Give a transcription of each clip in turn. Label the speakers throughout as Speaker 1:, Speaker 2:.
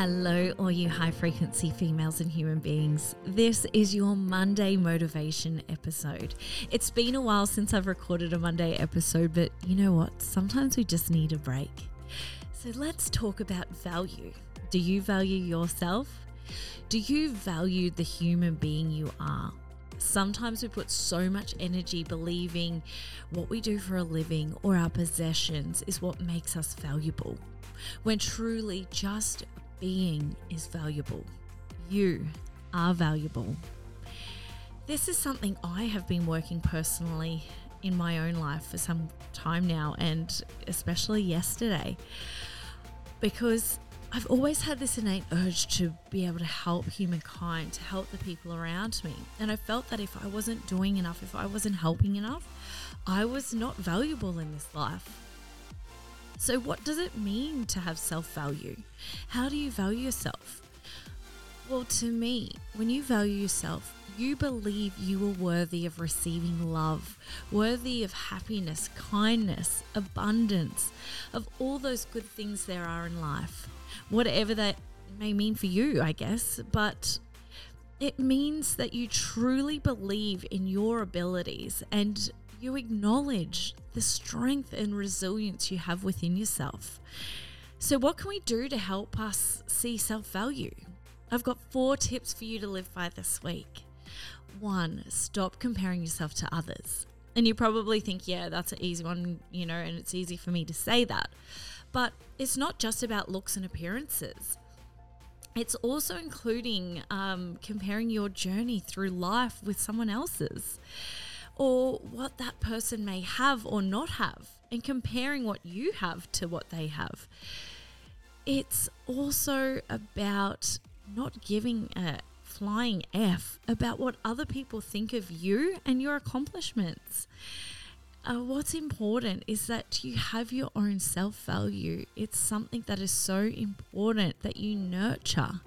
Speaker 1: Hello, all you high frequency females and human beings. This is your Monday motivation episode. It's been a while since I've recorded a Monday episode, but you know what? Sometimes we just need a break. So let's talk about value. Do you value yourself? Do you value the human being you are? Sometimes we put so much energy believing what we do for a living or our possessions is what makes us valuable, when truly just being is valuable. You are valuable. This is something I have been working personally in my own life for some time now, and especially yesterday, because I've always had this innate urge to be able to help humankind, to help the people around me. And I felt that if I wasn't doing enough, if I wasn't helping enough, I was not valuable in this life. So, what does it mean to have self value? How do you value yourself? Well, to me, when you value yourself, you believe you are worthy of receiving love, worthy of happiness, kindness, abundance, of all those good things there are in life, whatever that may mean for you, I guess. But it means that you truly believe in your abilities and you acknowledge the strength and resilience you have within yourself. So, what can we do to help us see self value? I've got four tips for you to live by this week. One, stop comparing yourself to others. And you probably think, yeah, that's an easy one, you know, and it's easy for me to say that. But it's not just about looks and appearances. It's also including um, comparing your journey through life with someone else's or what that person may have or not have, and comparing what you have to what they have. It's also about not giving a flying F about what other people think of you and your accomplishments. Uh, what's important is that you have your own self value. It's something that is so important that you nurture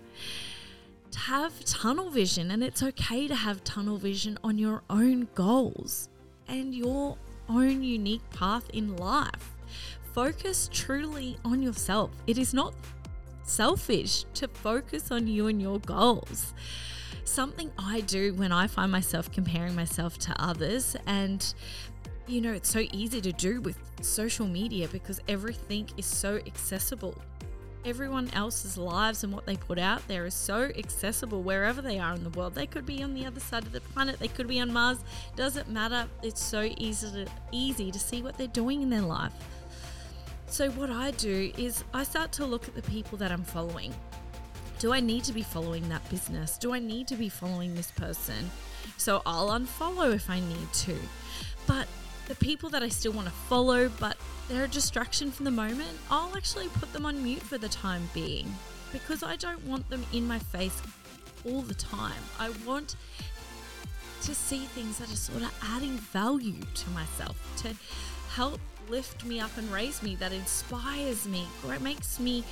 Speaker 1: have tunnel vision, and it's okay to have tunnel vision on your own goals and your own unique path in life. Focus truly on yourself. It is not selfish to focus on you and your goals. Something I do when I find myself comparing myself to others, and you know, it's so easy to do with social media because everything is so accessible everyone else's lives and what they put out there is so accessible wherever they are in the world. They could be on the other side of the planet, they could be on Mars. Doesn't matter. It's so easy to easy to see what they're doing in their life. So what I do is I start to look at the people that I'm following. Do I need to be following that business? Do I need to be following this person? So I'll unfollow if I need to. But the people that I still want to follow, but they're a distraction for the moment, I'll actually put them on mute for the time being because I don't want them in my face all the time. I want to see things that are sort of adding value to myself, to help lift me up and raise me, that inspires me, or it makes me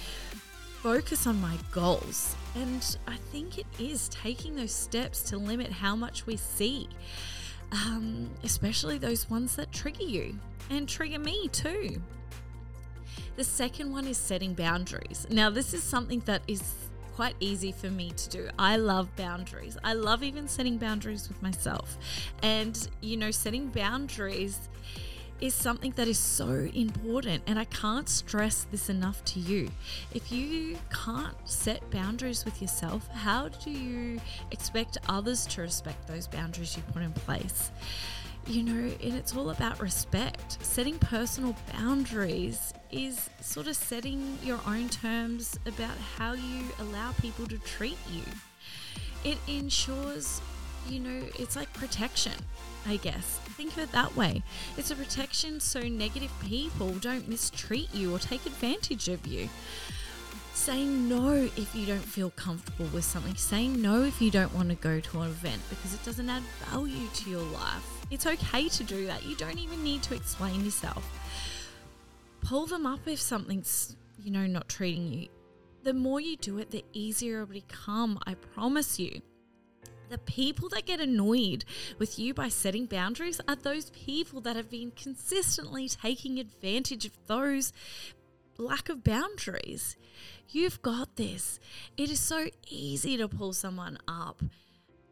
Speaker 1: focus on my goals. And I think it is taking those steps to limit how much we see um, especially those ones that trigger you and trigger me too. The second one is setting boundaries. Now, this is something that is quite easy for me to do. I love boundaries. I love even setting boundaries with myself. And, you know, setting boundaries is something that is so important. And I can't stress this enough to you. If you can't set boundaries with yourself, how do you expect others to respect those boundaries you put in place? You know, and it's all about respect. Setting personal boundaries is sort of setting your own terms about how you allow people to treat you. It ensures, you know, it's like protection, I guess think of it that way. It's a protection so negative people don't mistreat you or take advantage of you. Saying no if you don't feel comfortable with something. Saying no if you don't want to go to an event because it doesn't add value to your life. It's okay to do that. You don't even need to explain yourself. Pull them up if something's, you know, not treating you. The more you do it, the easier it will become. I promise you. The people that get annoyed with you by setting boundaries are those people that have been consistently taking advantage of those lack of boundaries. You've got this. It is so easy to pull someone up.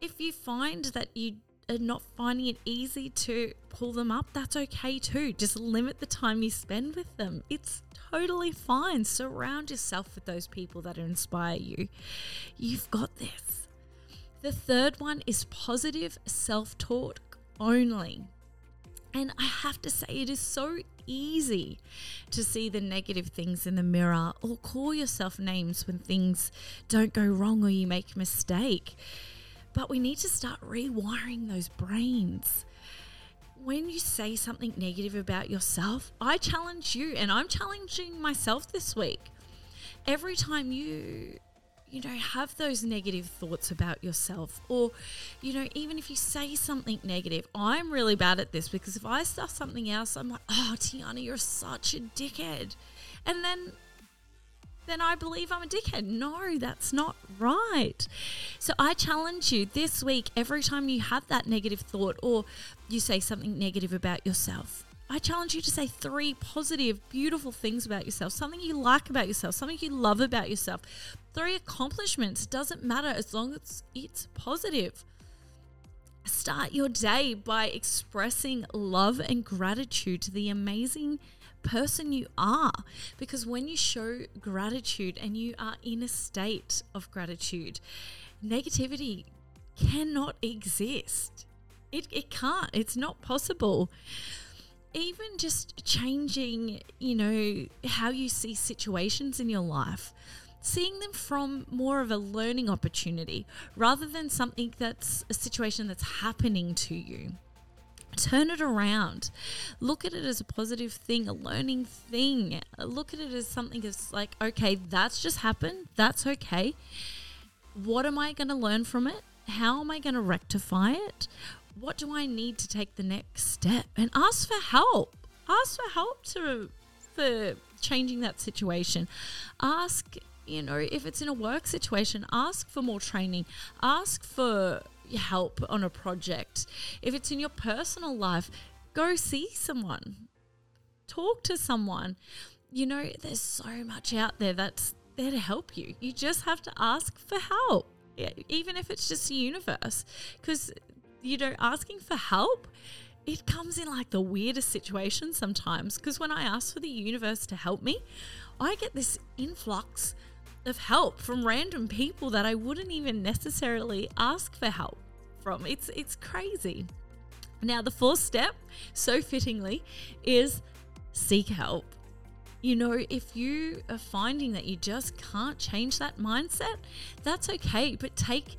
Speaker 1: If you find that you are not finding it easy to pull them up, that's okay too. Just limit the time you spend with them. It's totally fine. Surround yourself with those people that inspire you. You've got this. The third one is positive self talk only. And I have to say, it is so easy to see the negative things in the mirror or call yourself names when things don't go wrong or you make a mistake. But we need to start rewiring those brains. When you say something negative about yourself, I challenge you, and I'm challenging myself this week. Every time you you know, have those negative thoughts about yourself. Or, you know, even if you say something negative, I'm really bad at this because if I start something else, I'm like, oh, Tiana, you're such a dickhead. And then then I believe I'm a dickhead. No, that's not right. So I challenge you this week, every time you have that negative thought or you say something negative about yourself, I challenge you to say three positive, beautiful things about yourself, something you like about yourself, something you love about yourself. Three accomplishments doesn't matter as long as it's positive. Start your day by expressing love and gratitude to the amazing person you are. Because when you show gratitude and you are in a state of gratitude, negativity cannot exist. It, it can't, it's not possible even just changing, you know, how you see situations in your life, seeing them from more of a learning opportunity rather than something that's a situation that's happening to you. Turn it around. Look at it as a positive thing, a learning thing. Look at it as something that's like, okay, that's just happened. That's okay. What am I going to learn from it? How am I going to rectify it? What do I need to take the next step? And ask for help. Ask for help to for changing that situation. Ask, you know, if it's in a work situation, ask for more training. Ask for help on a project. If it's in your personal life, go see someone. Talk to someone. You know, there's so much out there that's there to help you. You just have to ask for help even if it's just the universe because you know, asking for help, it comes in like the weirdest situations sometimes. Because when I ask for the universe to help me, I get this influx of help from random people that I wouldn't even necessarily ask for help from. It's it's crazy. Now the fourth step, so fittingly, is seek help. You know, if you are finding that you just can't change that mindset, that's okay, but take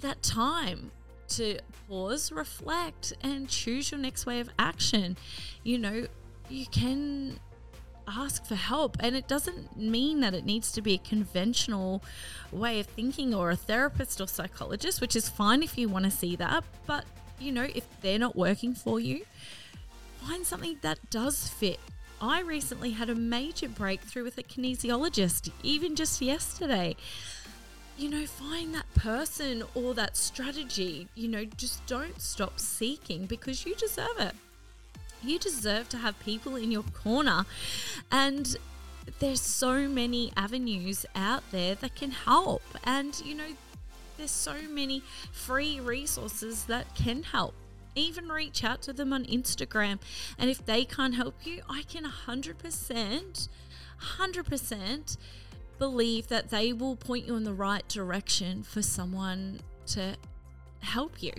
Speaker 1: that time to pause, reflect, and choose your next way of action. You know, you can ask for help, and it doesn't mean that it needs to be a conventional way of thinking or a therapist or psychologist, which is fine if you want to see that. But, you know, if they're not working for you, find something that does fit. I recently had a major breakthrough with a kinesiologist, even just yesterday you know, find that person or that strategy. You know, just don't stop seeking because you deserve it. You deserve to have people in your corner. And there's so many avenues out there that can help. And, you know, there's so many free resources that can help. Even reach out to them on Instagram. And if they can't help you, I can 100%, 100% believe that they will point you in the right direction for someone to help you.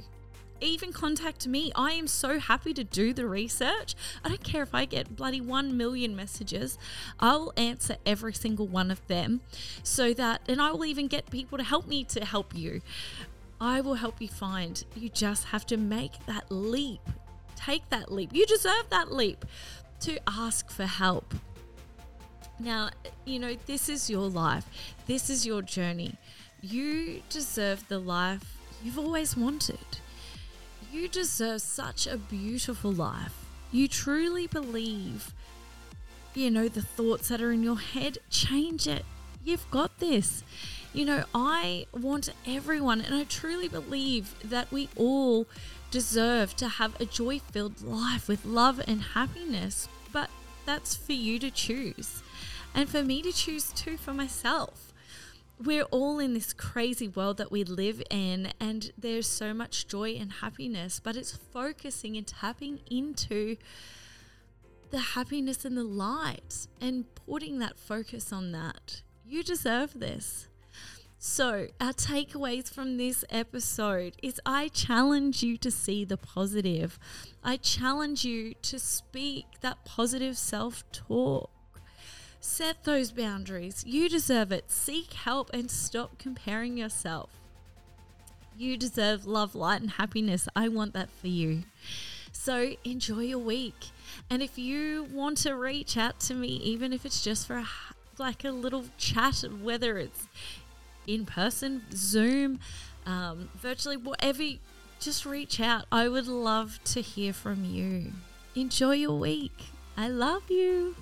Speaker 1: Even contact me. I am so happy to do the research. I don't care if I get bloody 1 million messages. I'll answer every single one of them so that, and I will even get people to help me to help you. I will help you find. You just have to make that leap. Take that leap. You deserve that leap to ask for help. Now, you know, this is your life, this is your journey. You deserve the life you've always wanted. You deserve such a beautiful life. You truly believe, you know, the thoughts that are in your head, change it. You've got this. You know, I want everyone, and I truly believe that we all deserve to have a joy filled life with love and happiness, but that's for you to choose. And for me to choose too for myself. We're all in this crazy world that we live in, and there's so much joy and happiness, but it's focusing and tapping into the happiness and the light and putting that focus on that. You deserve this. So, our takeaways from this episode is I challenge you to see the positive. I challenge you to speak that positive self talk. Set those boundaries. You deserve it. Seek help and stop comparing yourself. You deserve love, light, and happiness. I want that for you. So enjoy your week. And if you want to reach out to me, even if it's just for a, like a little chat, whether it's in person, Zoom, um, virtually, whatever, just reach out. I would love to hear from you. Enjoy your week. I love you.